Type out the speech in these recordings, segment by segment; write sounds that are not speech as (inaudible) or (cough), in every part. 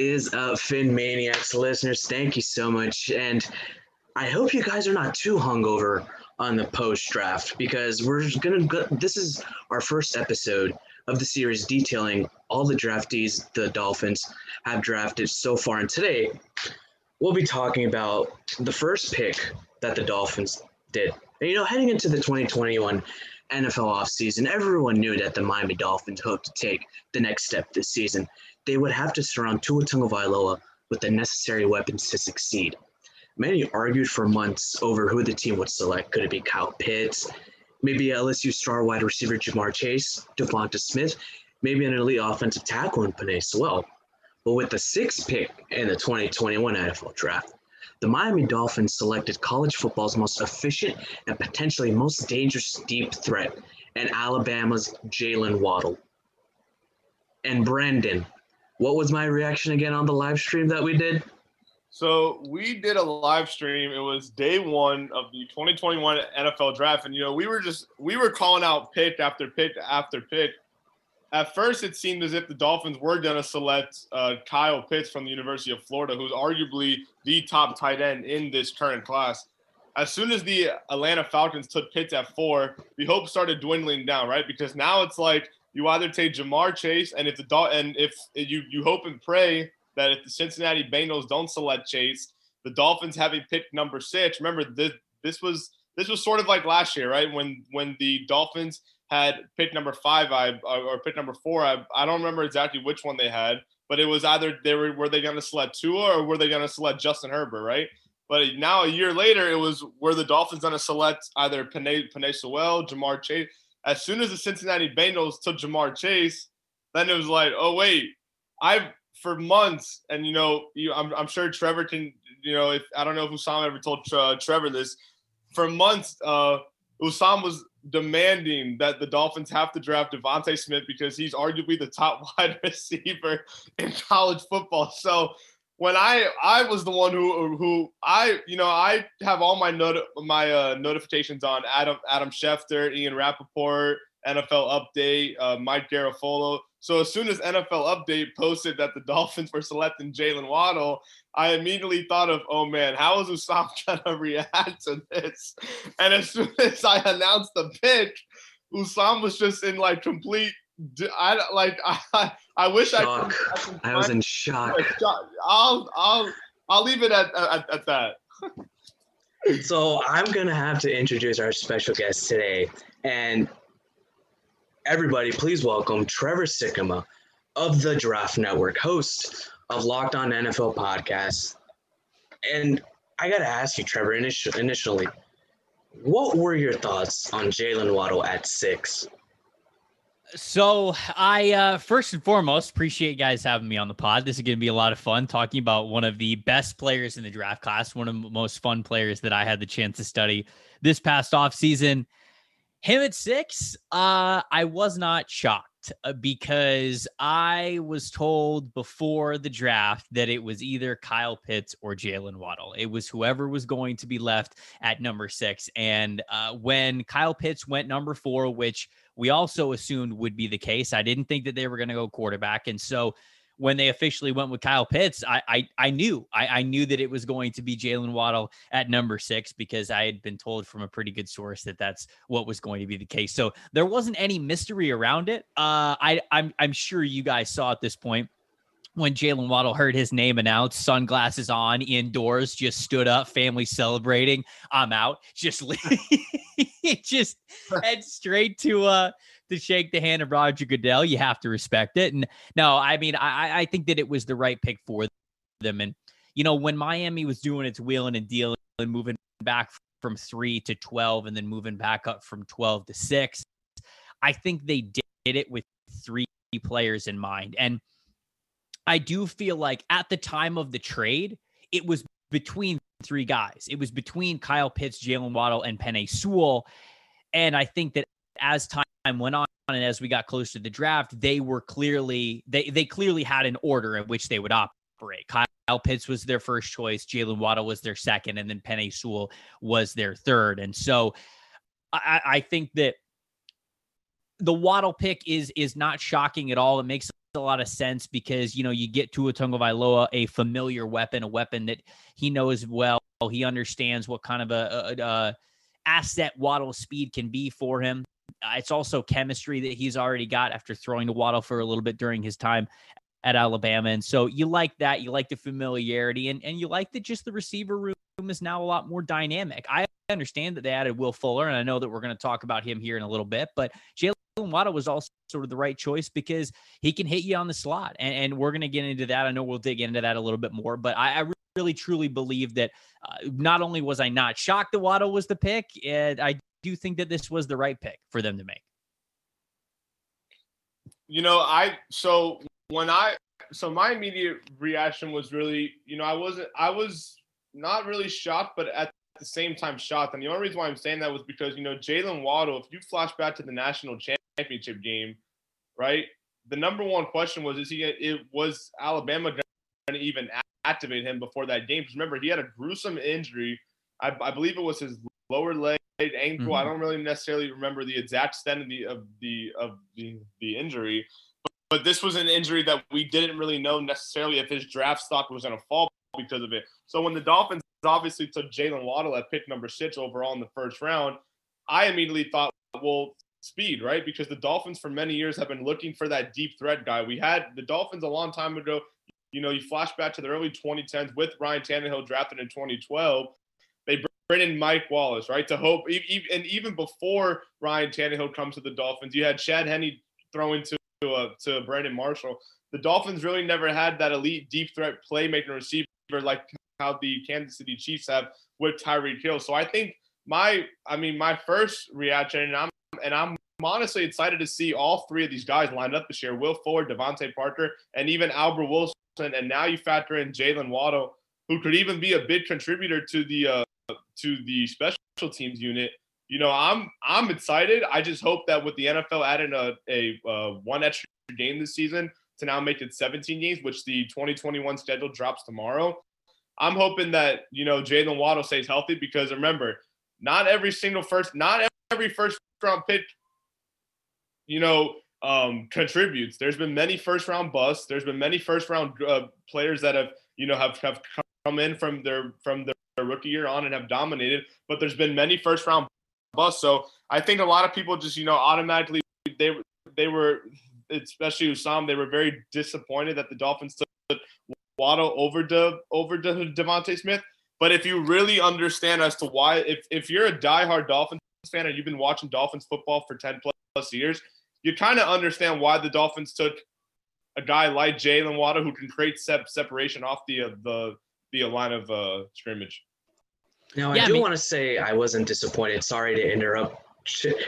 Is up, PhinManiacs listeners? Thank you so much. And I hope you guys are not too hungover on the post draft because we're going to. This is our first episode of the series detailing all the draftees the Dolphins have drafted so far. And today, we'll be talking about the first pick that the Dolphins did. And, you know, heading into the 2021 NFL offseason, everyone knew that the Miami Dolphins hoped to take the next step this season. They would have to surround Tua Tagovailoa with the necessary weapons to succeed. Many argued for months over who the team would select. Could it be Kyle Pitts? Maybe LSU star wide receiver Ja'Marr Chase, Devonta Smith, maybe an elite offensive tackle in Penei Sewell. But with the sixth pick in the 2021 NFL draft, the Miami Dolphins selected college football's most efficient and potentially most dangerous deep threat, and Alabama's Jaylen Waddle. And Brandon, what was my reaction again on the live stream that we did? So we did a live stream. It was day one of the 2021 NFL draft, and you know we were just we were calling out pick after pick after pick. At first, it seemed as if the Dolphins were to select uh, Kyle Pitts from the University of Florida, who's arguably the top tight end in this current class. As soon as the Atlanta Falcons took Pitts at four, the hope started dwindling down, right? Because now it's like you either take Ja'Marr Chase, and if the and if you you hope and pray that if the Cincinnati Bengals don't select Chase, the Dolphins having picked number six. Remember this this was this was sort of like last year, right? When when the Dolphins had pick number five, I or pick number four. I I don't remember exactly which one they had, but it was either they were were they going to select Tua or were they going to select Justin Herbert, right? But now a year later, it was were the Dolphins going to select either Penei, Penei Sewell, Ja'Marr Chase. As soon as the Cincinnati Bengals took Ja'Marr Chase, then it was like, oh wait, I've for months, and you know, you, I'm, I'm sure Trevor can, you know, if I don't know if Hussam ever told uh, Trevor this, for months, uh, Hussam was demanding that the Dolphins have to draft DeVonta Smith because he's arguably the top (laughs) wide receiver in college football. So when I I was the one who who I you know I have all my not my uh, notifications on Adam Adam Schefter, Ian Rapoport, NFL Update, uh, Mike Garafolo. So as soon as NFL Update posted that the (laughs) Dolphins were selecting Jaylen Waddle, I immediately thought of, oh man, how is Hussam (laughs) gonna react to this? And as soon (laughs) as I announced the pick, Hussam was just in like complete. I like (laughs) I I wish shock. I. Could, I, I was in shock. I'll I'll I'll leave it at at, at that. so I'm gonna have to introduce our special guest today, and everybody, please welcome Trevor Sikkema of the Draft Network, host of Locked On NFL podcast. And I got to ask you, Trevor, initially, what were your thoughts on Jaylen Waddle at six? So I uh, first and foremost appreciate you guys having me on the pod. This is going to be a lot of fun talking about one of the best players in the draft class, one of the most fun players that I had the chance to study this past off season. Him at six, uh, I was not shocked because I was told before the draft that it was either Kyle Pitts or Jaylen Waddle. It was whoever was going to be left at number six. And uh, when Kyle Pitts went number four, which we also assumed would be the case, I didn't think that they were going to go quarterback. And so when they officially went with Kyle Pitts, I I, I knew I, I knew that it was going to be Jaylen Waddle at number six because I had been told from a pretty good source that that's what was going to be the case. So there wasn't any mystery around it. Uh, I I'm I'm sure you guys saw at this point when Jaylen Waddle heard his name announced, sunglasses on, indoors, just stood up, family celebrating. I'm out. Just (laughs) just (laughs) head straight to uh to shake the hand of Roger Goodell. You have to respect it. And no, I mean, I, I think that it was the right pick for them. And, you know, when Miami was doing its wheeling and dealing and moving back from three to 12 and then moving back up from 12 to six, I think they did it with three players in mind. And I do feel like at the time of the trade, it was between three guys. It was between Kyle Pitts, Jaylen Waddle, and Penei Sewell. And I think that as time went on and as we got close to the draft, they were clearly they they clearly had an order in which they would operate. Kyle Pitts was their first choice, Jaylen Waddle was their second, and then Penei Sewell was their third. And so I, I think that the Waddle pick is is not shocking at all. It makes a lot of sense because you know you get to a Tua Tagovailoa a familiar weapon, a weapon that he knows well. He understands what kind of a, a, a asset Waddle speed can be for him. It's also chemistry that he's already got after throwing to Waddle for a little bit during his time at Alabama. And so you like that. You like the familiarity and, and you like that just the receiver room is now a lot more dynamic. I understand that they added Will Fuller, and I know that we're going to talk about him here in a little bit, but Jaylen Waddle was also sort of the right choice because he can hit you on the slot. And, and we're going to get into that. I know we'll dig into that a little bit more, but I, I really truly believe that uh, not only was I not shocked that Waddle was the pick, and I do you think that this was the right pick for them to make. You know, I so when I so my immediate reaction was really, you know, I wasn't I was not really shocked, but at the same time shocked. And the only reason why I'm saying that was because, you know, Jaylen Waddle, if you flash back to the national championship game, right? The number one question was, is he it was Alabama to even activate him before that game? Because remember, he had a gruesome injury. I, I believe it was his lower leg ankle. Mm-hmm. I don't really necessarily remember the exact extent of the of the of the, the injury, but, but this was an injury that we didn't really know necessarily if his draft stock was going to fall because of it. So when the Dolphins obviously took Jaylen Waddle at pick number six overall in the first round, I immediately thought, well, speed, right? Because the Dolphins for many years have been looking for that deep threat guy. We had the Dolphins a long time ago. You know, you flash back to the early 2010s with Ryan Tannehill drafted in 2012. Bring Mike Wallace, right? To hope, and even before Ryan Tannehill comes to the Dolphins, you had Chad Henne throwing to uh, to Brandon Marshall. The Dolphins really never had that elite deep threat playmaker receiver like how the Kansas City Chiefs have with Tyreek Hill. So I think my, I mean, my first reaction, and I'm and I'm honestly excited to see all three of these guys lined up this year: Will Fuller, DeVante Parker, and even Albert Wilson. And now you factor in Jaylen Waddle, who could even be a big contributor to the uh, to the special teams unit. You know, I'm I'm excited. I just hope that with the NFL adding a a uh, one extra game this season to now make it 17 games, which the 2021 schedule drops tomorrow. I'm hoping that you know Jaylen Waddle stays healthy because remember, not every single first, not every first round pick, you know, um, contributes. There's been many first round busts. There's been many first round uh, players that have you know have have come in from their from their rookie year on and have dominated. But there's been many first round busts. So I think a lot of people just you know automatically they they were especially Hussam they were very disappointed that the Dolphins took Waddle over De, over De, DeVonta Smith. But if you really understand as to why, if if you're a diehard Dolphins fan and you've been watching Dolphins football for 10 plus years, you kind of understand why the Dolphins took a guy like Jaylen Waddle who can create sep- separation off the uh, the the line of uh, scrimmage. Now, yeah, I do I mean- want to say I wasn't disappointed. Sorry to interrupt,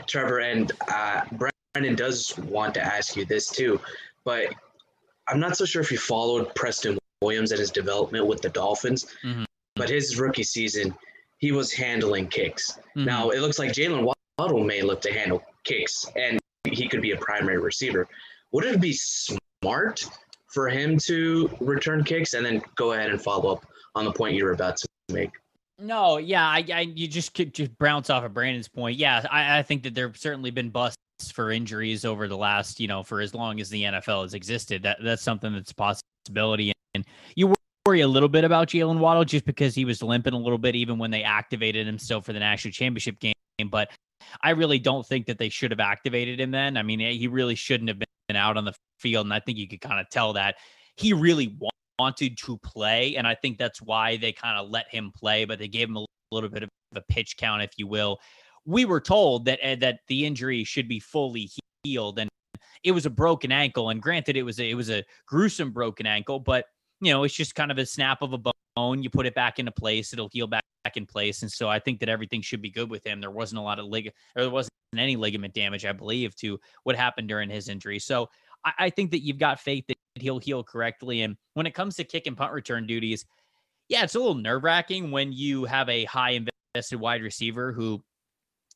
Trevor. And uh, Brendan does want to ask you this too, but I'm not so sure if you followed Preston Williams and his development with the Dolphins. Mm-hmm. But his rookie season, he was handling kicks. Mm-hmm. Now it looks like Jaylen Waddle may look to handle kicks, and he could be a primary receiver. Would it be smart for him to return kicks and then go ahead and follow up on the point you were about to make? No, yeah, I, I you just could just bounce off of Brandon's point. Yeah, I, I think that there've certainly been busts for injuries over the last, you know, for as long as the NFL has existed. That that's something that's a possibility. And you worry a little bit about Jaylen Waddle just because he was limping a little bit even when they activated him still for the national championship game. But I really don't think that they should have activated him then. I mean, he really shouldn't have been out on the field. And I think you could kind of tell that he really wanted to play. And I think that's why they kind of let him play, but they gave him a little bit of a pitch count, if you will. We were told that uh, that the injury should be fully healed, and it was a broken ankle. And granted, it was a, it was a gruesome broken ankle, but you know, it's just kind of a snap of a bone. You put it back into place, it'll heal back in place. And so I think that everything should be good with him. There wasn't a lot of lig, there wasn't any ligament damage, I believe, to what happened during his injury. So I, I think that you've got faith that he'll heal correctly. And when it comes to kick and punt return duties, yeah, it's a little nerve wracking when you have a high invested wide receiver who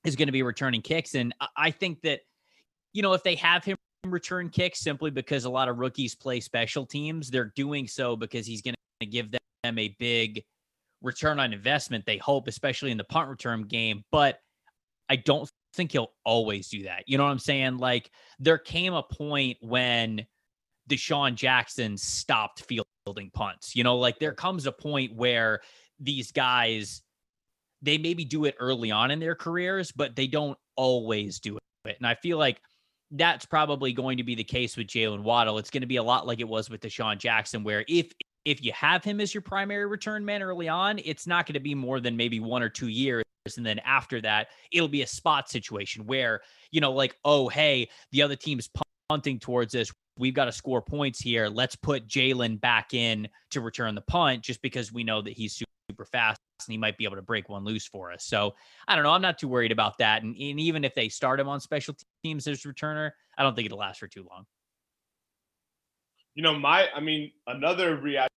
is going to be returning kicks. And I think that, you know, if they have him return kicks simply because a lot of rookies play special teams. They're doing so because he's going to give them a big return on investment, they hope, especially in the punt return game. But I don't think he'll always do that. You know what I'm saying? Like there came a point when DeSean Jackson stopped fielding punts. You know, like there comes a point where these guys they maybe do it early on in their careers, but they don't always do it. And I feel like that's probably going to be the case with Jaylen Waddle. It's going to be a lot like it was with DeSean Jackson, where if if you have him as your primary return man early on, it's not going to be more than maybe one or two years. And then after that, it'll be a spot situation where, you know, like, oh, hey, the other team's punting towards us. We've got to score points here. Let's put Jaylen back in to return the punt just because we know that he's super fast and he might be able to break one loose for us. So I don't know. I'm not too worried about that. And, and even if they start him on special teams as returner, I don't think it'll last for too long. You know, my, I mean, another reaction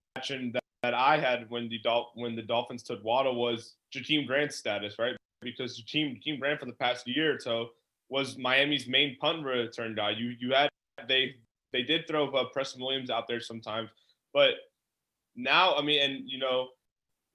that, that I had when the Dol- when the Dolphins took Waddle was Jakeem Grant's status, right? Because Jakeem, Jakeem Grant for the past year or so was Miami's main punt return guy. You you had they they did throw uh, Preston Williams out there sometimes, but now I mean, and you know,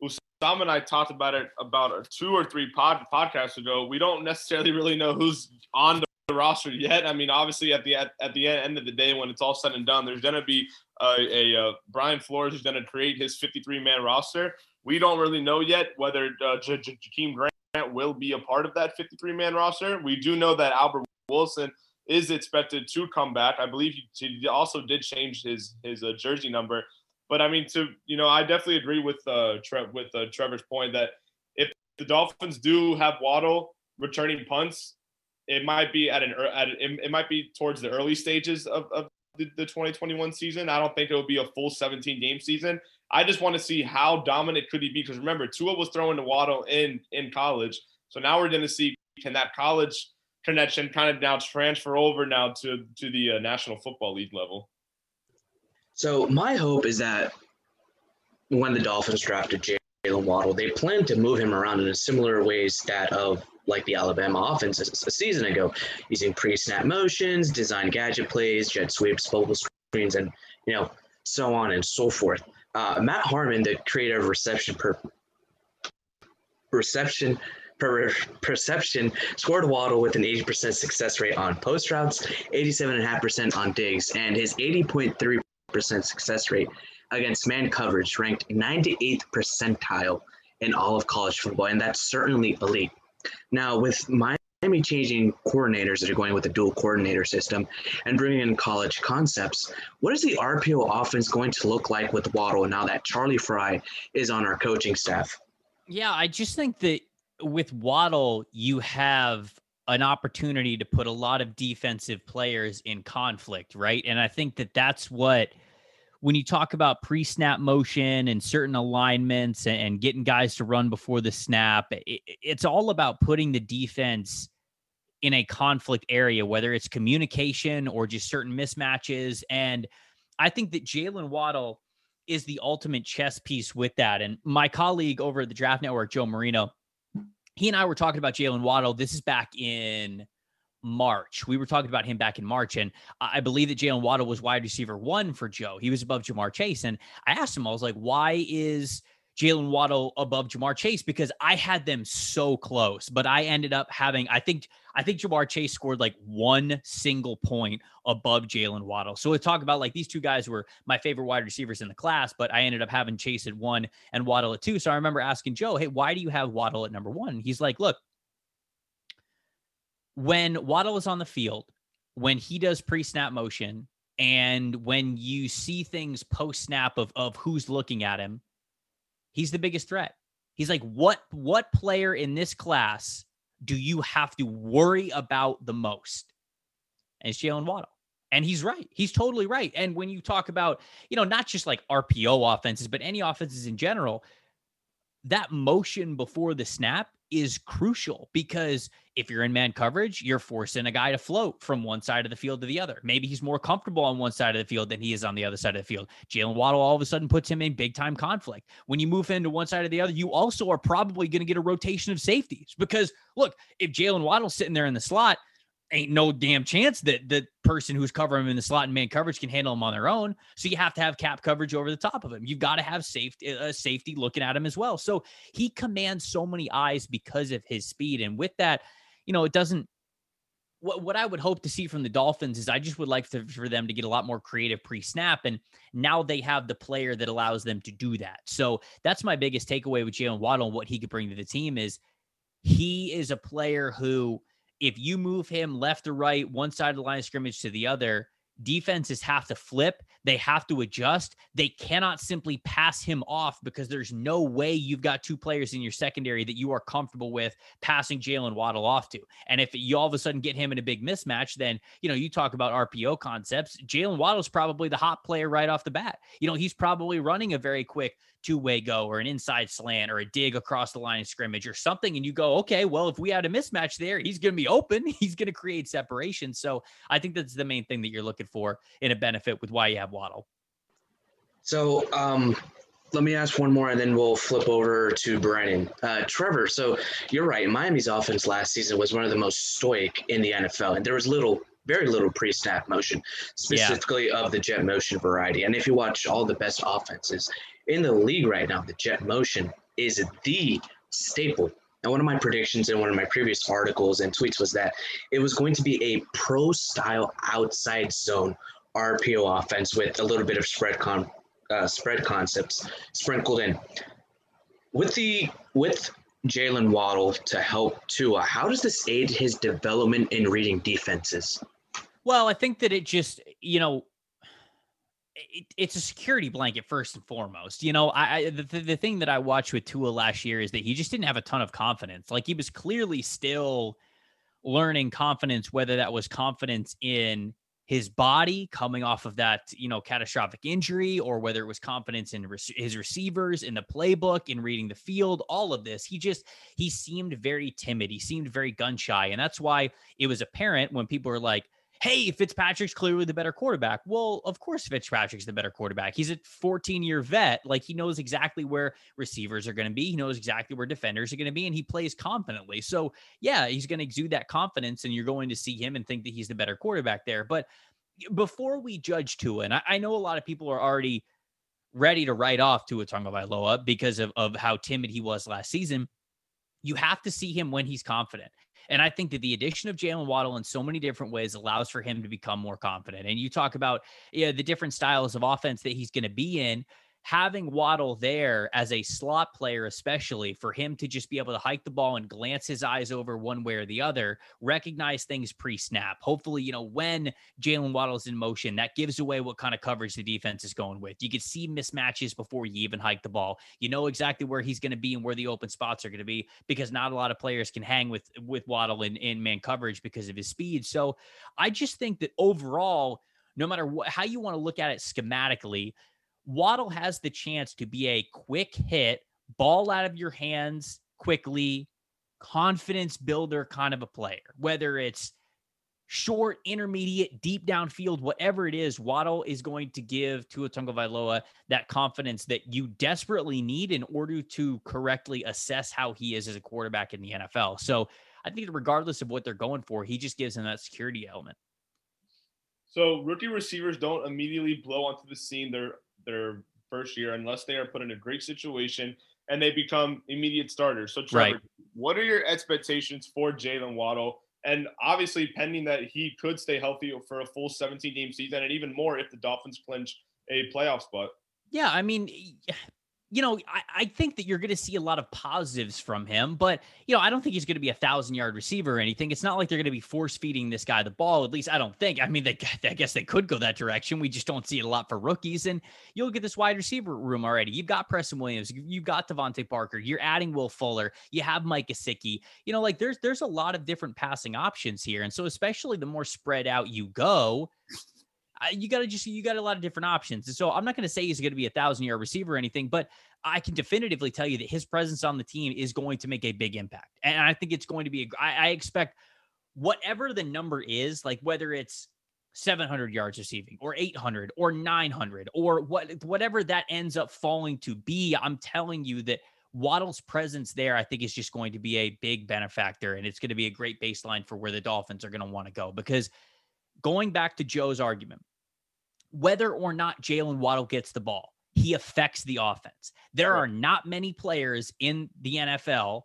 Usama and I talked about it about two or three pod podcasts ago. We don't necessarily really know who's on the roster yet. I mean, obviously, at the at, at the end of the day, when it's all said and done, there's to be a, a, a, Brian Flores is going to create his 53 man roster. We don't really know yet whether uh, J- J- Jakeem Grant will be a part of that 53 man roster. We do know that Albert Wilson is expected to come back. I believe he, he also did change his his uh, jersey number. But I mean, to you know, I definitely agree with uh, Tre- with uh, Trevor's point that if the Dolphins do have Waddle returning punts, it might be at an at it, it might be towards the early stages of, of the, the 2021 season. I don't think it will be a full 17 game season. I just want to see how dominant could he be because remember Tua was throwing the Waddle in in college, so now we're going to see can that college connection kind of now transfer over now to to the uh, National Football League level. So my hope is that when the Dolphins drafted Jaylen Waddle, they plan to move him around in a similar ways that of like the Alabama offense a, season ago, using pre-snap motions, design gadget plays, jet sweeps, bubble screens, and you know so on and so forth. Uh, Matt Harmon, the creator of reception per reception per perception, scored Waddle with an 80% success rate on post routes, 87.5% on digs, and his 80.3% success rate against man coverage ranked 98th percentile in all of college football, and that's certainly elite. Now, with Miami changing coordinators that are going with the dual coordinator system and bringing in college concepts, what is the RPO offense going to look like with Waddle now that Charlie Frye is on our coaching staff? Yeah, I just think that with Waddle, you have an opportunity to put a lot of defensive players in conflict, right? And I think that that's what – when you talk about pre-snap motion and certain alignments and, and getting guys to run before the snap, it, it's all about putting the defense in a conflict area, whether it's communication or just certain mismatches. And I think that Jaylen Waddle is the ultimate chess piece with that. And my colleague over at the Draft Network, Joe Marino, he and I were talking about Jaylen Waddle. This is back in March. We were talking about him back in March, and I believe that Jaylen Waddle was wide receiver one for Joe. He was above Ja'Marr Chase. And I asked him, I was like, why is Jaylen Waddle above Ja'Marr Chase? Because I had them so close, but I ended up having, I think, I think Ja'Marr Chase scored like one single point above Jaylen Waddle. So we talk about like these two guys were my favorite wide receivers in the class, but I ended up having Chase at one and Waddle at two. So I remember asking Joe, hey, why do you have Waddle at number one? He's like, look, when Waddle is on the field, when he does pre-snap motion, and when you see things post-snap of of who's looking at him, he's the biggest threat. He's like, what what player in this class do you have to worry about the most? And it's Jaylen Waddle. And he's right. He's totally right. And when you talk about, you know, not just like RPO offenses, but any offenses in general, that motion before the snap is crucial because if you're in man coverage, you're forcing a guy to float from one side of the field to the other. Maybe he's more comfortable on one side of the field than he is on the other side of the field. Jaylen Waddle all of a sudden puts him in big time conflict. When you move into one side or the other, you also are probably going to get a rotation of safeties because look, if Jaylen Waddle's sitting there in the slot, ain't no damn chance that the person who's covering him in the slot and man coverage can handle him on their own. So you have to have cap coverage over the top of him. You've got to have safety, a uh, safety looking at him as well. So he commands so many eyes because of his speed. And with that, you know, it doesn't what, what I would hope to see from the Dolphins is I just would like to, for them to get a lot more creative pre snap. And now they have the player that allows them to do that. So that's my biggest takeaway with Jaylen Waddle and what he could bring to the team is he is a player who, if you move him left or right, one side of the line of scrimmage to the other, defenses have to flip. They have to adjust. They cannot simply pass him off because there's no way you've got two players in your secondary that you are comfortable with passing Jaylen Waddle off to. And if you all of a sudden get him in a big mismatch, then, you know, you talk about RPO concepts. Jaylen Waddle's probably the hot player right off the bat. You know, he's probably running a very quick two way go or an inside slant or a dig across the line of scrimmage or something. And you go, okay, well, if we had a mismatch there, he's going to be open. (laughs) He's going to create separation. So I think that's the main thing that you're looking for in a benefit with why you have Waddle. So, um, let me ask one more and then we'll flip over to Brennan. Uh, Trevor, so you're right. Miami's offense last season was one of the most stoic in the NFL, and there was little, very little pre snap motion, specifically yeah. of the jet motion variety. And if you watch all the best offenses in the league right now, the jet motion is the staple. And one of my predictions in one of my previous articles and tweets was that it was going to be a pro style outside zone RPO offense with a little bit of spread con uh, spread concepts sprinkled in. With the with Jaylen Waddle to help Tua, how does this aid his development in reading defenses? Well, I think that it just, you know, it, it's a security blanket first and foremost. You know, I, I the, the thing that I watched with Tua last year is that he just didn't have a ton of confidence. Like he was clearly still learning confidence, whether that was confidence in his body coming off of that, you know, catastrophic injury, or whether it was confidence in re- his receivers, in the playbook, in reading the field, all of this. He just he seemed very timid. He seemed very gun shy, and that's why it was apparent when people were like hey, Fitzpatrick's clearly the better quarterback. Well, of course, Fitzpatrick's the better quarterback. He's a 14 year vet. Like he knows exactly where receivers are going to be. He knows exactly where defenders are going to be, and he plays confidently. So, yeah, he's going to exude that confidence, and you're going to see him and think that he's the better quarterback there. But before we judge Tua, and I, I know a lot of people are already ready to write off Tua Tagovailoa because of, of how timid he was last season. You have to see him when he's confident. And I think that the addition of Jaylen Waddle in so many different ways allows for him to become more confident. And you talk about know, the different styles of offense that he's going to be in having Waddle there as a slot player, especially for him to just be able to hike the ball and glance his eyes over one way or the other, recognize things pre snap. Hopefully, you know, when Jaylen Waddle's in motion, that gives away what kind of coverage the defense is going with. You can see mismatches before you even hike the ball. You know exactly where he's going to be and where the open spots are going to be because not a lot of players can hang with with Waddle in, in man coverage because of his speed. So I just think that overall, no matter what, how you want to look at it schematically, Waddle has the chance to be a quick hit, ball out of your hands quickly, confidence builder kind of a player, whether it's short, intermediate, deep downfield, whatever it is, Waddle is going to give Tua Tagovailoa that confidence that you desperately need in order to correctly assess how he is as a quarterback in the NFL. So I think regardless of what they're going for, he just gives him that security element. So rookie receivers don't immediately blow onto the scene. They're their first year unless they are put in a great situation and they become immediate starters. So, Trevor, right. what are your expectations for Jaylen Waddle? And obviously, pending that he could stay healthy for a full 17 game season, and even more if the Dolphins clinch a playoff spot. Yeah, I mean, you know, I, I think that you're going to see a lot of positives from him, but, you know, I don't think he's going to be a thousand yard receiver or anything. It's not like they're going to be force feeding this guy the ball. At least I don't think. I mean, they, (laughs) I guess they could go that direction. We just don't see it a lot for rookies. And you'll get this wide receiver room already. You've got Preston Williams. You've got DeVante Parker. You're adding Will Fuller. You have Mike Gesicki. You know, like there's, there's a lot of different passing options here. And so, especially the more spread out you go, you got to just you got a lot of different options. And so I'm not going to say he's going to be a thousand yard receiver or anything, but I can definitively tell you that his presence on the team is going to make a big impact. And I think it's going to be a, I, I expect whatever the number is, like whether it's 700 yards receiving or 800 or 900 or what whatever that ends up falling to be, I'm telling you that Waddle's presence there, I think, is just going to be a big benefactor, and it's going to be a great baseline for where the Dolphins are going to want to go because going back to Joe's argument, whether or not Jaylen Waddle gets the ball, he affects the offense. There are not many players in the NFL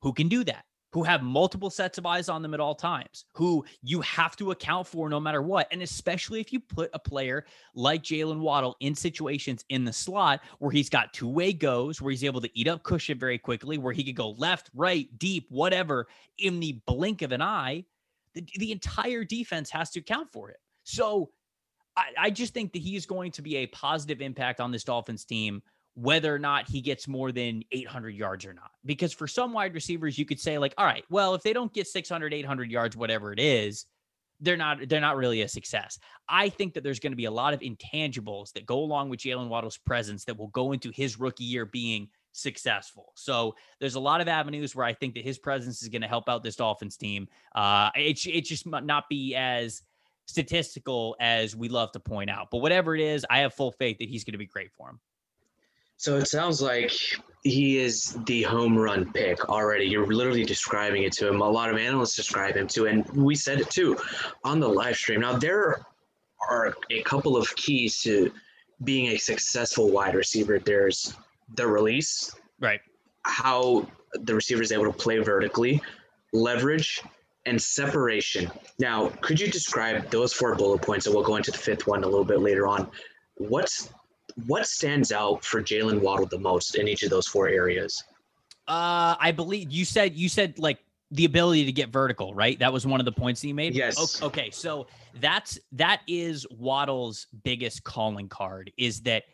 who can do that. who have multiple sets of eyes on them at all times, who you have to account for no matter what. And especially if you put a player like Jaylen Waddle in situations in the slot where he's got two way goes, where he's able to eat up cushion very quickly, where he could go left, right, deep, whatever in the blink of an eye, the, the entire defense has to account for it. So I, I just think that he is going to be a positive impact on this Dolphins team whether or not he gets more than 800 yards or not. Because for some wide receivers, you could say like, all right, well, if they don't get 600, 800 yards, whatever it is, they're not they're not really a success. I think that there's going to be a lot of intangibles that go along with Jaylen Waddle's presence that will go into his rookie year being successful. So there's a lot of avenues where I think that his presence is going to help out this Dolphins team. Uh, it it just might not be as statistical as we love to point out, but whatever it is, I have full faith that he's going to be great for him. So it sounds like he is the home run pick already. You're literally describing it to him. A lot of analysts describe him too, and we said it too on the live stream. Now there are a couple of keys to being a successful wide receiver. There's the release, right? How the receiver is able to play vertically, leverage, and separation. Now, could you describe those four bullet points, and we'll go into the fifth one a little bit later on. What's what stands out for Jaylen Waddle the most in each of those four areas? Uh, I believe you said you said like the ability to get vertical, right? That was one of the points that you made. Yes. Okay, okay, so that's that is Waddle's biggest calling card is that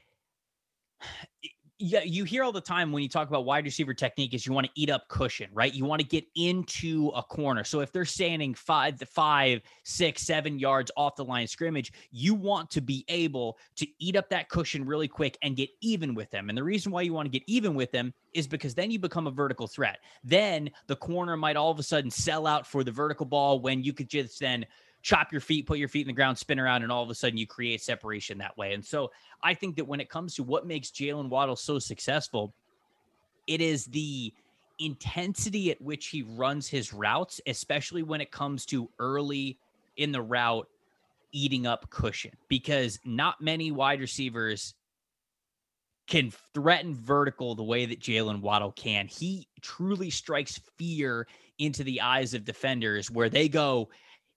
yeah, you hear all the time when you talk about wide receiver technique is you want to eat up cushion, right? You want to get into a corner. So if they're standing five, five, six, seven yards off the line of scrimmage, you want to be able to eat up that cushion really quick and get even with them. And the reason why you want to get even with them is because then you become a vertical threat. Then the corner might all of a sudden sell out for the vertical ball when you could just then chop your feet, put your feet in the ground, spin around, and all of a sudden you create separation that way. And so I think that when it comes to what makes Jaylen Waddle so successful, it is the intensity at which he runs his routes, especially when it comes to early in the route eating up cushion, because not many wide receivers can threaten vertical the way that Jaylen Waddle can. He truly strikes fear into the eyes of defenders where they go,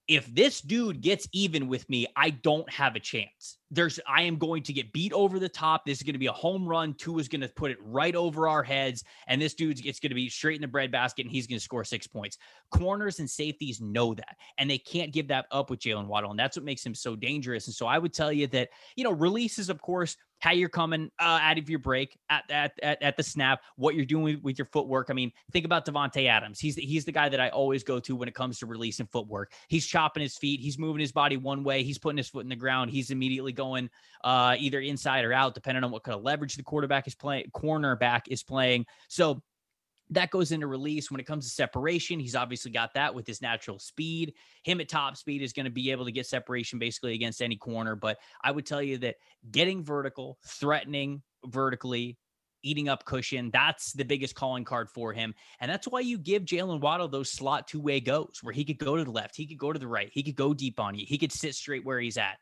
if this dude gets even with me, I don't have a chance. There's I am going to get beat over the top. This is going to be a home run. Tua is going to put it right over our heads, and this dude's it's going to be straight in the breadbasket, and he's going to score six points. Corners and safeties know that, and they can't give that up with Jaylen Waddle, and that's what makes him so dangerous. And so I would tell you that you know releases, of course, how you're coming uh, out of your break at, at, at, at the snap, what you're doing with, with your footwork. I mean, think about Davante Adams. He's the, he's the guy that I always go to when it comes to releasing footwork. He's chopping his feet. He's moving his body one way. He's putting his foot in the ground. He's immediately going uh, either inside or out, depending on what kind of leverage the quarterback is playing, cornerback is playing. So that goes into release when it comes to separation. He's obviously got that with his natural speed. Him at top speed is going to be able to get separation basically against any corner but i would tell you that getting vertical threatening vertically eating up cushion that's the biggest calling card for him. And that's why you give jaylen waddle those slot two-way goes where he could go to the left he could go to the right he could go deep on you he could sit straight where he's at.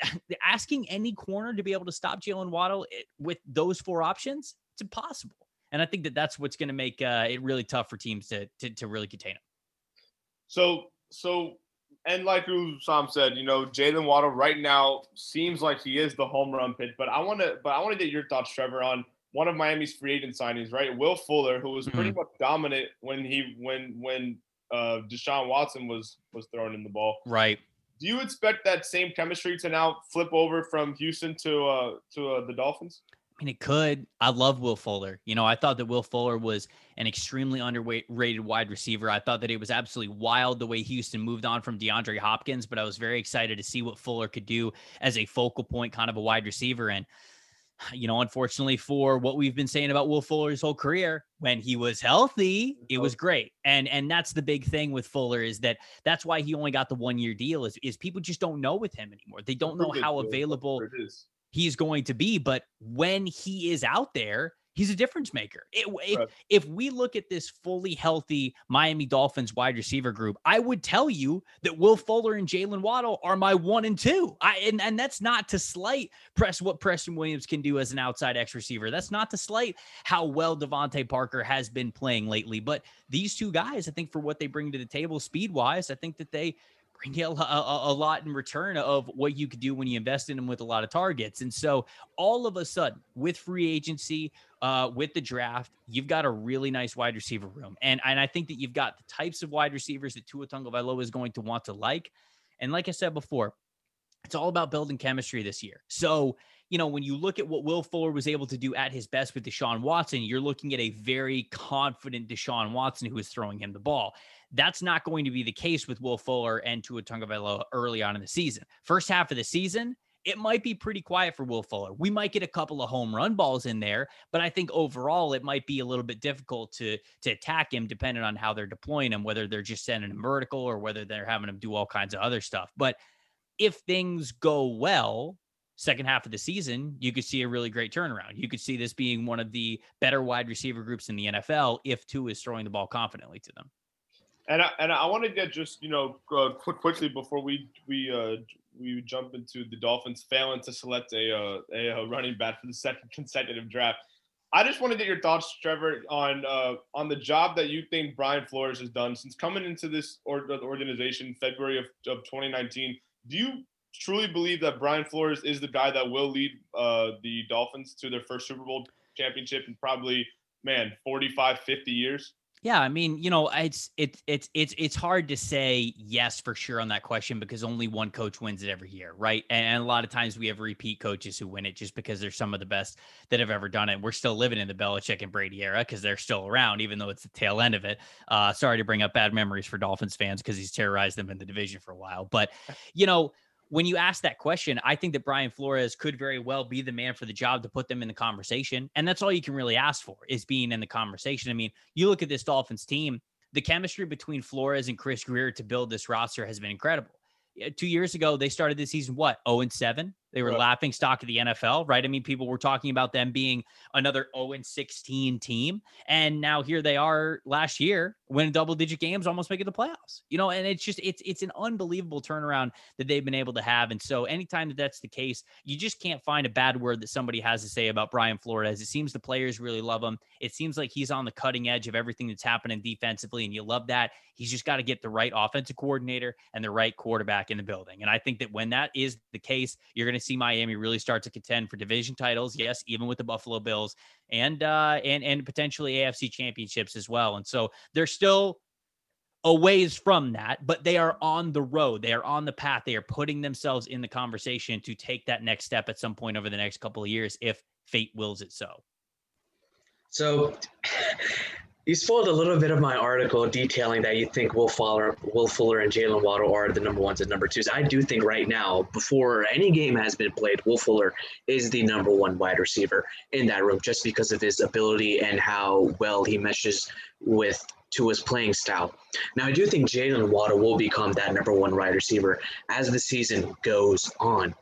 (laughs) Asking any corner to be able to stop jaylen waddle eh, with those four options it's impossible and I think that that's what's going to make uh, it really tough for teams to, to, to really contain him. So so and like Sam said, you know, Jaylen Waddle right now seems like he is the home run pitch. But I want to but I want to get your thoughts, Trevor, on one of Miami's free agent signings, right? Will Fuller, who was pretty mm-hmm. much dominant when he when when uh, Deshaun Watson was was throwing in the ball. Right. Do you expect that same chemistry to now flip over from Houston to uh to uh, the Dolphins? I mean, it could. I love Will Fuller. You know, I thought that Will Fuller was an extremely underrated wide receiver. I thought that it was absolutely wild the way Houston moved on from DeAndre Hopkins, but I was very excited to see what Fuller could do as a focal point, kind of a wide receiver. And, you know, unfortunately for what we've been saying about Will Fuller's whole career, when he was healthy, it was great. And and that's the big thing with Fuller is that that's why he only got the one year deal is, is people just don't know with him anymore. They don't know how available he's going to be. But when he is out there, He's a difference maker. It, if, Right. if we look at this fully healthy Miami Dolphins wide receiver group, I would tell you that Will Fuller and Jaylen Waddle are my one and two. I and, and that's not to slight press what Preston Williams can do as an outside X receiver. That's not to slight how well DeVante Parker has been playing lately. But these two guys, I think, for what they bring to the table speed wise, I think that they bring you a, a, a lot in return of what you could do when you invest in them with a lot of targets. And so all of a sudden, with free agency, uh, with the draft, you've got a really nice wide receiver room. And, and I think that you've got the types of wide receivers that Tua Tagovailoa is going to want to like. And like I said before, it's all about building chemistry this year. So, you know, when you look at what Will Fuller was able to do at his best with Deshaun Watson, you're looking at a very confident Deshaun Watson who is throwing him the ball. That's not going to be the case with Will Fuller and Tua Tagovailoa early on in the season. First half of the season, it might be pretty quiet for Will Fuller. We might get a couple of home run balls in there, but I think overall it might be a little bit difficult to to attack him depending on how they're deploying him, whether they're just sending him vertical or whether they're having him do all kinds of other stuff. But if things go well, second half of the season, you could see a really great turnaround. You could see this being one of the better wide receiver groups in the NFL if Tua is throwing the ball confidently to them. And I, and I want to get just you know uh, quick quickly before we we uh, we jump into the Dolphins failing to select a, uh, a, a running back for the second consecutive draft. I just want to get your thoughts, Trevor, on uh, on the job that you think Brian Flores has done since coming into this or, organization February of, of 2019. Do you truly believe that Brian Flores is the guy that will lead uh, the Dolphins to their first Super Bowl championship in probably man 45, 50 years? Yeah, I mean, you know, it's it's it's it's it's hard to say yes for sure on that question because only one coach wins it every year, right? And a lot of times we have repeat coaches who win it just because they're some of the best that have ever done it. We're still living in the Belichick and Brady era because they're still around, even though it's the tail end of it. Uh, sorry to bring up bad memories for Dolphins fans because he's terrorized them in the division for a while, but you know when you ask that question, I think that Brian Flores could very well be the man for the job to put them in the conversation. And that's all you can really ask for is being in the conversation. I mean, you look at this Dolphins team, the chemistry between Flores and Chris Grier to build this roster has been incredible. Two years ago, they started the season, what, 0 and 7? They were Right. laughing stock of the NFL, right? I mean, people were talking about them being another 0 and 16 team. And now here they are last year, winning double digit games, almost making the playoffs. You know, and it's just it's it's an unbelievable turnaround that they've been able to have. And so anytime that that's the case, you just can't find a bad word that somebody has to say about Brian Flores. It seems the players really love him. It seems like he's on the cutting edge of everything that's happening defensively, and you love that. He's just got to get the right offensive coordinator and the right quarterback in the building. And I think that when that is the case, you're going to see Miami really start to contend for division titles. Yes, even with the Buffalo Bills and uh and and potentially AFC championships as well. And so they're still a ways from that, but they are on the road. They are on the path. They are putting themselves in the conversation to take that next step at some point over the next couple of years if fate wills it so. So you spoiled a little bit of my article detailing that you think Will Fuller, Will Fuller and Jaylen Waddle are the number ones and number twos. I do think right now, before any game has been played, Will Fuller is the number one wide receiver in that room just because of his ability and how well he meshes with to his playing style. Now, I do think Jaylen Waddle will become that number one wide receiver as the season goes on.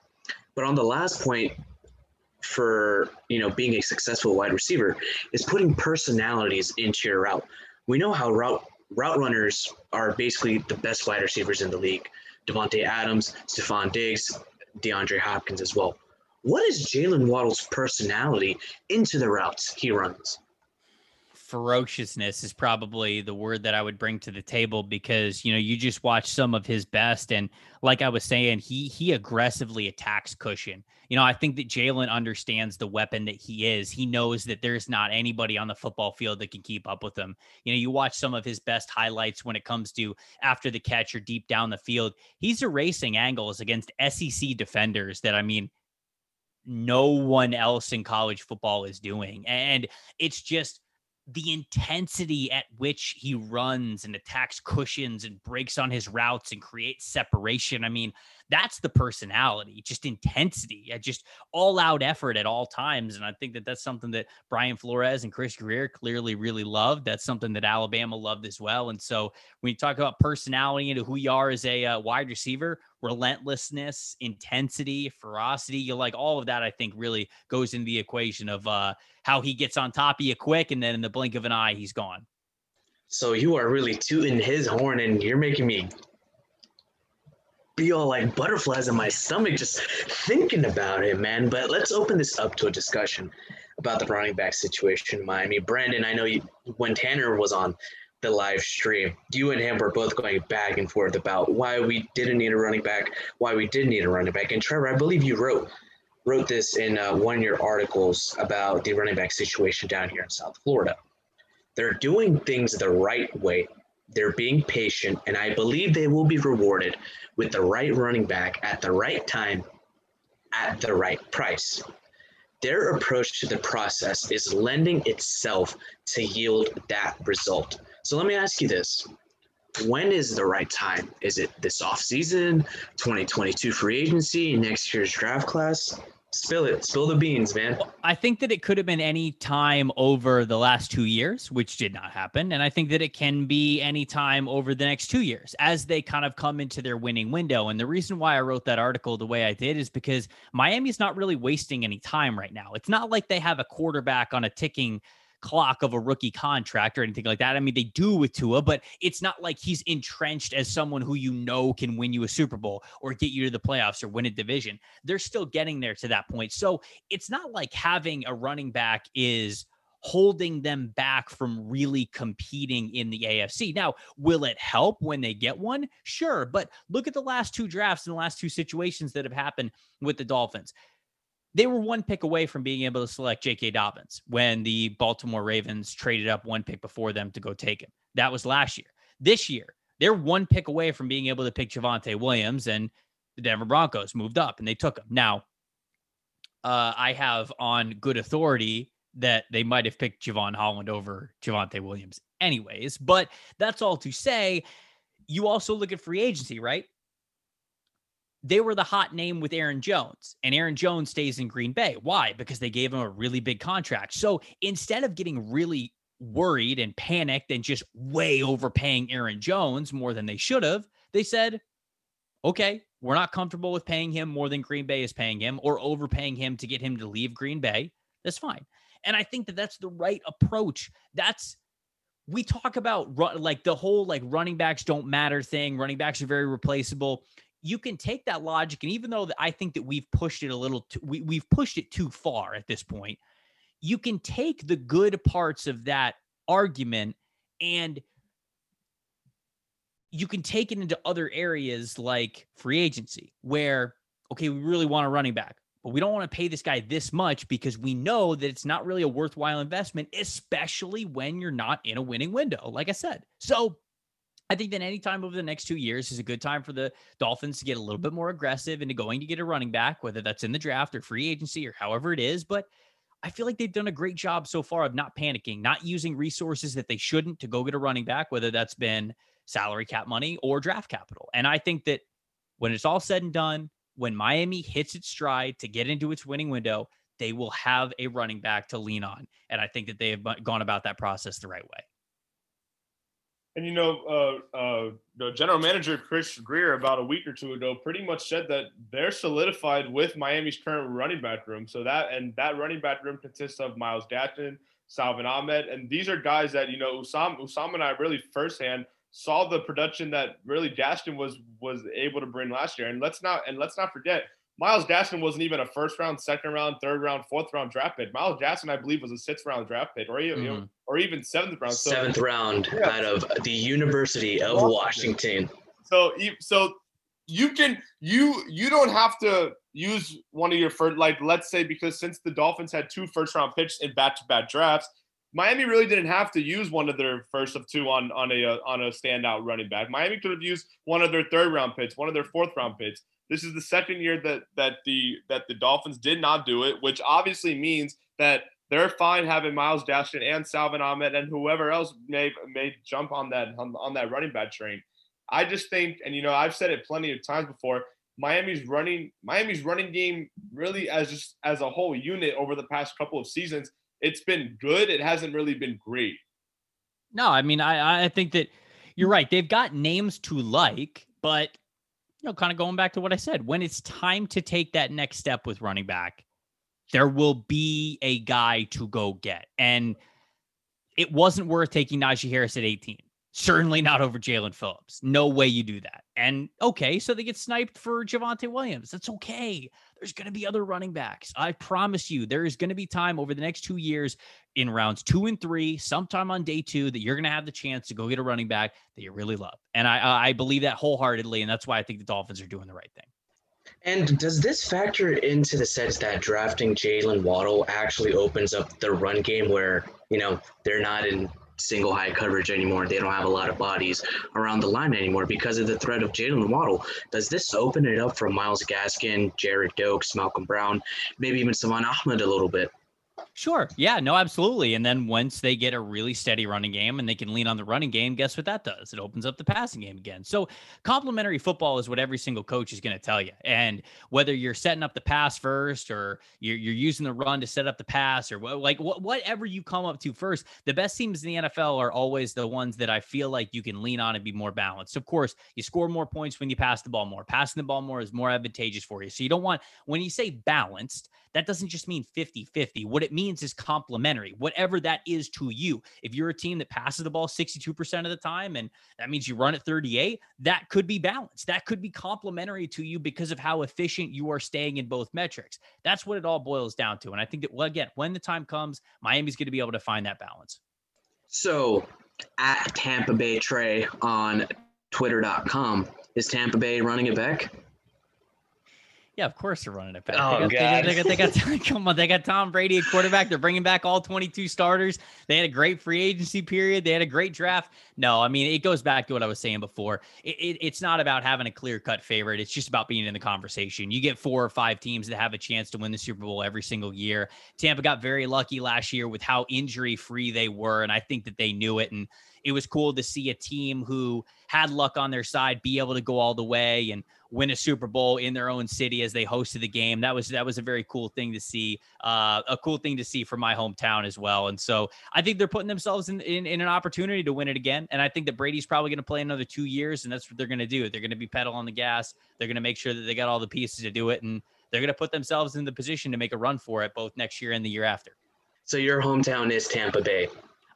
But on the last point, for you know being a successful wide receiver is putting personalities into your route. We know how route route runners are basically the best wide receivers in the league. Davante Adams, Stefon Diggs, DeAndre Hopkins as well. What is Jaylen Waddle's personality into the routes he runs? Ferociousness is probably the word that I would bring to the table because you know you just watch some of his best and like I was saying he he aggressively attacks cushion. You know I think that Jaylen understands the weapon that he is. He knows that there's not anybody on the football field that can keep up with him. You know you watch some of his best highlights when it comes to after the catch or deep down the field. He's erasing angles against SEC defenders that I mean no one else in college football is doing and it's just the intensity at which he runs and attacks cushions and breaks on his routes and creates separation. I mean, That's the personality, just intensity, just all out effort at all times. And I think that that's something that Brian Flores and Chris Grier clearly really loved. That's something that Alabama loved as well. And so when you talk about personality and who you are as a uh, wide receiver, relentlessness, intensity, ferocity, you like all of that, I think really goes into the equation of uh, how he gets on top of you quick. And then in the blink of an eye, he's gone. So you are really tooting his horn and you're making me be all like butterflies in my stomach just thinking about it, man. But let's open this up to a discussion about the running back situation in Miami. Brandon, I know you, when Tanner was on the live stream, you and him were both going back and forth about why we didn't need a running back, why we did need a running back. And Trevor, I believe you wrote wrote this in uh, one of your articles about the running back situation down here in South Florida. They're doing things the right way. They're being patient, and I believe they will be rewarded with the right running back at the right time at the right price. Their approach to the process is lending itself to yield that result. So let me ask you this. When is the right time? Is it this offseason, 2022 free agency, next year's draft class? Spill it. Spill the beans, man. I think that it could have been any time over the last two years, which did not happen. And I think that it can be any time over the next two years as they kind of come into their winning window. And the reason why I wrote that article the way I did is because Miami's not really wasting any time right now. It's not like they have a quarterback on a ticking clock of a rookie contract or anything like that. I mean, they do with Tua, but it's not like he's entrenched as someone who you know can win you a Super Bowl or get you to the playoffs or win a division. They're still getting there to that point. So it's not like having a running back is holding them back from really competing in the AFC. Now, will it help when they get one? Sure. But look at the last two drafts and the last two situations that have happened with the Dolphins they were one pick away from being able to select J.K. Dobbins when the Baltimore Ravens traded up one pick before them to go take him. That was last year. This year, they're one pick away from being able to pick Javonte Williams, and the Denver Broncos moved up and they took him. Now, uh, I have on good authority that they might have picked Jevon Holland over Javonte Williams, anyways. But that's all to say. You also look at free agency, right? They were the hot name with Aaron Jones, and Aaron Jones stays in Green Bay. Why? Because they gave him a really big contract. So instead of getting really worried and panicked and just way overpaying Aaron Jones more than they should have, they said, okay, we're not comfortable with paying him more than Green Bay is paying him or overpaying him to get him to leave Green Bay. That's fine. And I think that that's the right approach. That's we talk about run, like the whole like running backs don't matter thing. Running backs are very replaceable you can take that logic and even though I think that we've pushed it a little too, we, we've pushed it too far at this point, you can take the good parts of that argument and you can take it into other areas like free agency where okay, we really want a running back, but we don't want to pay this guy this much because we know that it's not really a worthwhile investment, especially when you're not in a winning window, like I said. So I think that any time over the next two years is a good time for the Dolphins to get a little bit more aggressive into going to get a running back, whether that's in the draft or free agency or however it is. But I feel like they've done a great job so far of not panicking, not using resources that they shouldn't to go get a running back, whether that's been salary cap money or draft capital. And I think that when it's all said and done, when Miami hits its stride to get into its winning window, they will have a running back to lean on. And I think that they have gone about that process the right way. And you know, uh, uh, the general manager Chris Grier about a week or two ago pretty much said that they're solidified with Miami's current running back room. So that and that running back room consists of Myles Gaskin, Salvon Ahmed, and these are guys that you know Hussam Hussam and I really firsthand saw the production that really Gaskin was was able to bring last year. And let's not and let's not forget Myles Gaskin wasn't even a first round, second round, third round, fourth round draft pick. Myles Gaskin, I believe, was a sixth round draft pick, or even, mm. or even seventh round. So, seventh round yeah. out of the University of Washington. So, so you can you you don't have to use one of your first like let's say because since the Dolphins had two first round picks in back to back drafts, Miami really didn't have to use one of their first of two on on a on a standout running back. Miami could have used one of their third round picks, one of their fourth round picks. This is the second year that that the that the Dolphins did not do it, which obviously means that they're fine having Myles Gaskin and Salvon Ahmed and whoever else may may jump on that on, on that running back train. I just think, and you know, I've said it plenty of times before. Miami's running Miami's running game really as just as a whole unit over the past couple of seasons, it's been good. It hasn't really been great. No, I mean, I I think that you're right. They've got names to like, but you know, kind of going back to what I said, when it's time to take that next step with running back, there will be a guy to go get. And it wasn't worth taking Najee Harris at 18. Certainly not over Jaelan Phillips. No way you do that. And okay, so they get sniped for Javonte Williams. That's okay. There's going to be other running backs. I promise you, there is going to be time over the next two years in rounds two and three, sometime on day two, that you're going to have the chance to go get a running back that you really love. And I, I believe that wholeheartedly. And that's why I think the Dolphins are doing the right thing. And does this factor into the sense that drafting Jaylen Waddle actually opens up the run game where, you know, they're not in single high coverage anymore. They don't have a lot of bodies around the line anymore because of the threat of Jaylen Waddle. Does this open it up for Myles Gaskin, Gerrid Doaks, Malcolm Brown, maybe even Salvon Ahmed a little bit? Sure. Yeah, no, absolutely. And then once they get a really steady running game and they can lean on the running game, guess what that does? It opens up the passing game again. So complementary football is what every single coach is going to tell you. And whether you're setting up the pass first or you're, you're using the run to set up the pass or like wh- whatever you come up to first, the best teams in the NFL are always the ones that I feel like you can lean on and be more balanced. Of course, you score more points when you pass the ball more. Passing the ball more is more advantageous for you. So you don't want, when you say balanced, that doesn't just mean 50 50. What it means is complementary, whatever that is to you. If you're a team that passes the ball 62% of the time and that means you run at 38, that could be balanced. That could be complementary to you because of how efficient you are staying in both metrics. That's what it all boils down to. And I think that, well, again, when the time comes, Miami's going to be able to find that balance. So at Tampa Bay Trey on twitter.com, is Tampa Bay running it back? Yeah, of course they're running it back. Oh, they, got, they, got, they, got, they got (laughs) come on, they got Tom Brady at quarterback. They're bringing back all 22 starters. They had a great free agency period. They had a great draft. No, I mean it goes back to what I was saying before. It, it, it's not about having a clear cut favorite. It's just about being in the conversation. You get four or five teams that have a chance to win the Super Bowl every single year. Tampa got very lucky last year with how injury free they were, and I think that they knew it. And it was cool to see a team who had luck on their side be able to go all the way and win a Super Bowl in their own city as they hosted the game. That was that was a very cool thing to see. Uh, a cool thing to see for my hometown as well. And so I think they're putting themselves in, in, in an opportunity to win it again. And I think that Brady's probably going to play another two years, and that's what they're going to do. They're going to be pedal on the gas. They're going to make sure that they got all the pieces to do it, and they're going to put themselves in the position to make a run for it both next year and the year after. So your hometown is Tampa Bay.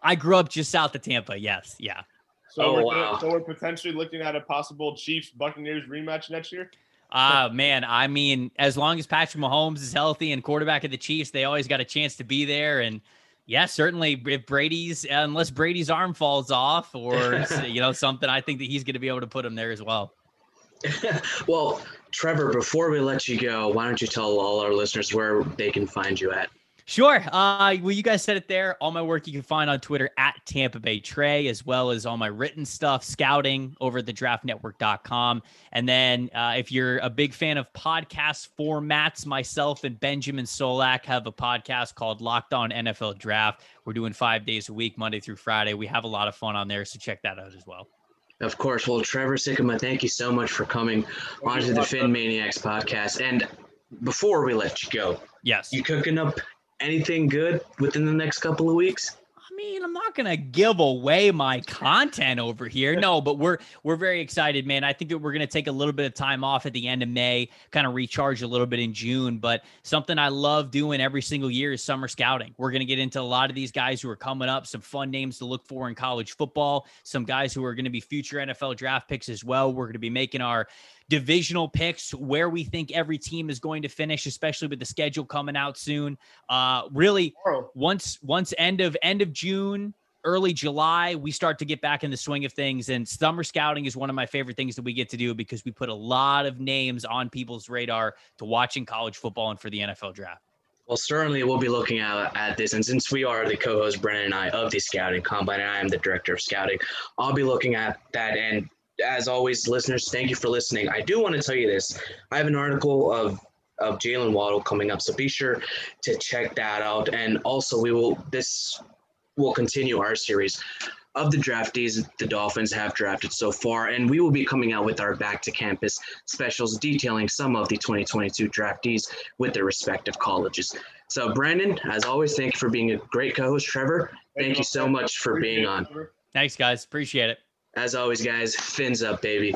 I grew up just south of Tampa. Yes, yeah. So, oh, we're, wow. so we're potentially looking at a possible Chiefs Buccaneers rematch next year. Ah, uh, man. I mean, as long as Patrick Mahomes is healthy and quarterback of the Chiefs, they always got a chance to be there. And yeah, certainly if Brady's, unless Brady's arm falls off or, (laughs) you know, something, I think that he's going to be able to put him there as well. (laughs) well, Trevor, before we let you go, why don't you tell all our listeners where they can find you at? Sure. Uh, well, you guys said it there. All my work you can find on Twitter at Tampa Bay Trey, as well as all my written stuff, scouting over at the draftnetwork.com. And then uh, if you're a big fan of podcast formats, myself and Benjamin Solak have a podcast called Locked On NFL Draft. We're doing five days a week, Monday through Friday. We have a lot of fun on there, so check that out as well. Of course. Well, Trevor Sikkema, thank you so much for coming onto the PhinManiacs podcast. And before we let you go, yes, you cooking up anything good within the next couple of weeks? I mean, I'm not gonna give away my content over here. No, but we're we're very excited, man. I think that we're gonna take a little bit of time off at the end of May, kind of recharge a little bit in June. But something I love doing every single year is summer scouting. We're gonna get into a lot of these guys who are coming up, some fun names to look for in college football, some guys who are gonna be future NFL draft picks as well. We're gonna be making our divisional picks, where we think every team is going to finish, especially with the schedule coming out soon. Uh, really, once once end of end of June, early July, we start to get back in the swing of things. And summer scouting is one of my favorite things that we get to do because we put a lot of names on people's radar to watching college football and for the NFL draft. Well, certainly we'll be looking at, at this. And since we are the co host, Brennan and I, of the Scouting Combine, and I am the director of scouting, I'll be looking at that and as always, listeners, thank you for listening. I do want to tell you this. I have an article of of Jaylen Waddle coming up, so be sure to check that out. And also, we will this will continue our series of the draftees the Dolphins have drafted so far. And we will be coming out with our back to campus specials detailing some of the 2022 draftees with their respective colleges. So, Brandon, as always, thank you for being a great co host. Trevor, thank you so much for being on. Thanks, guys. Appreciate it. As always, guys, fins up, baby.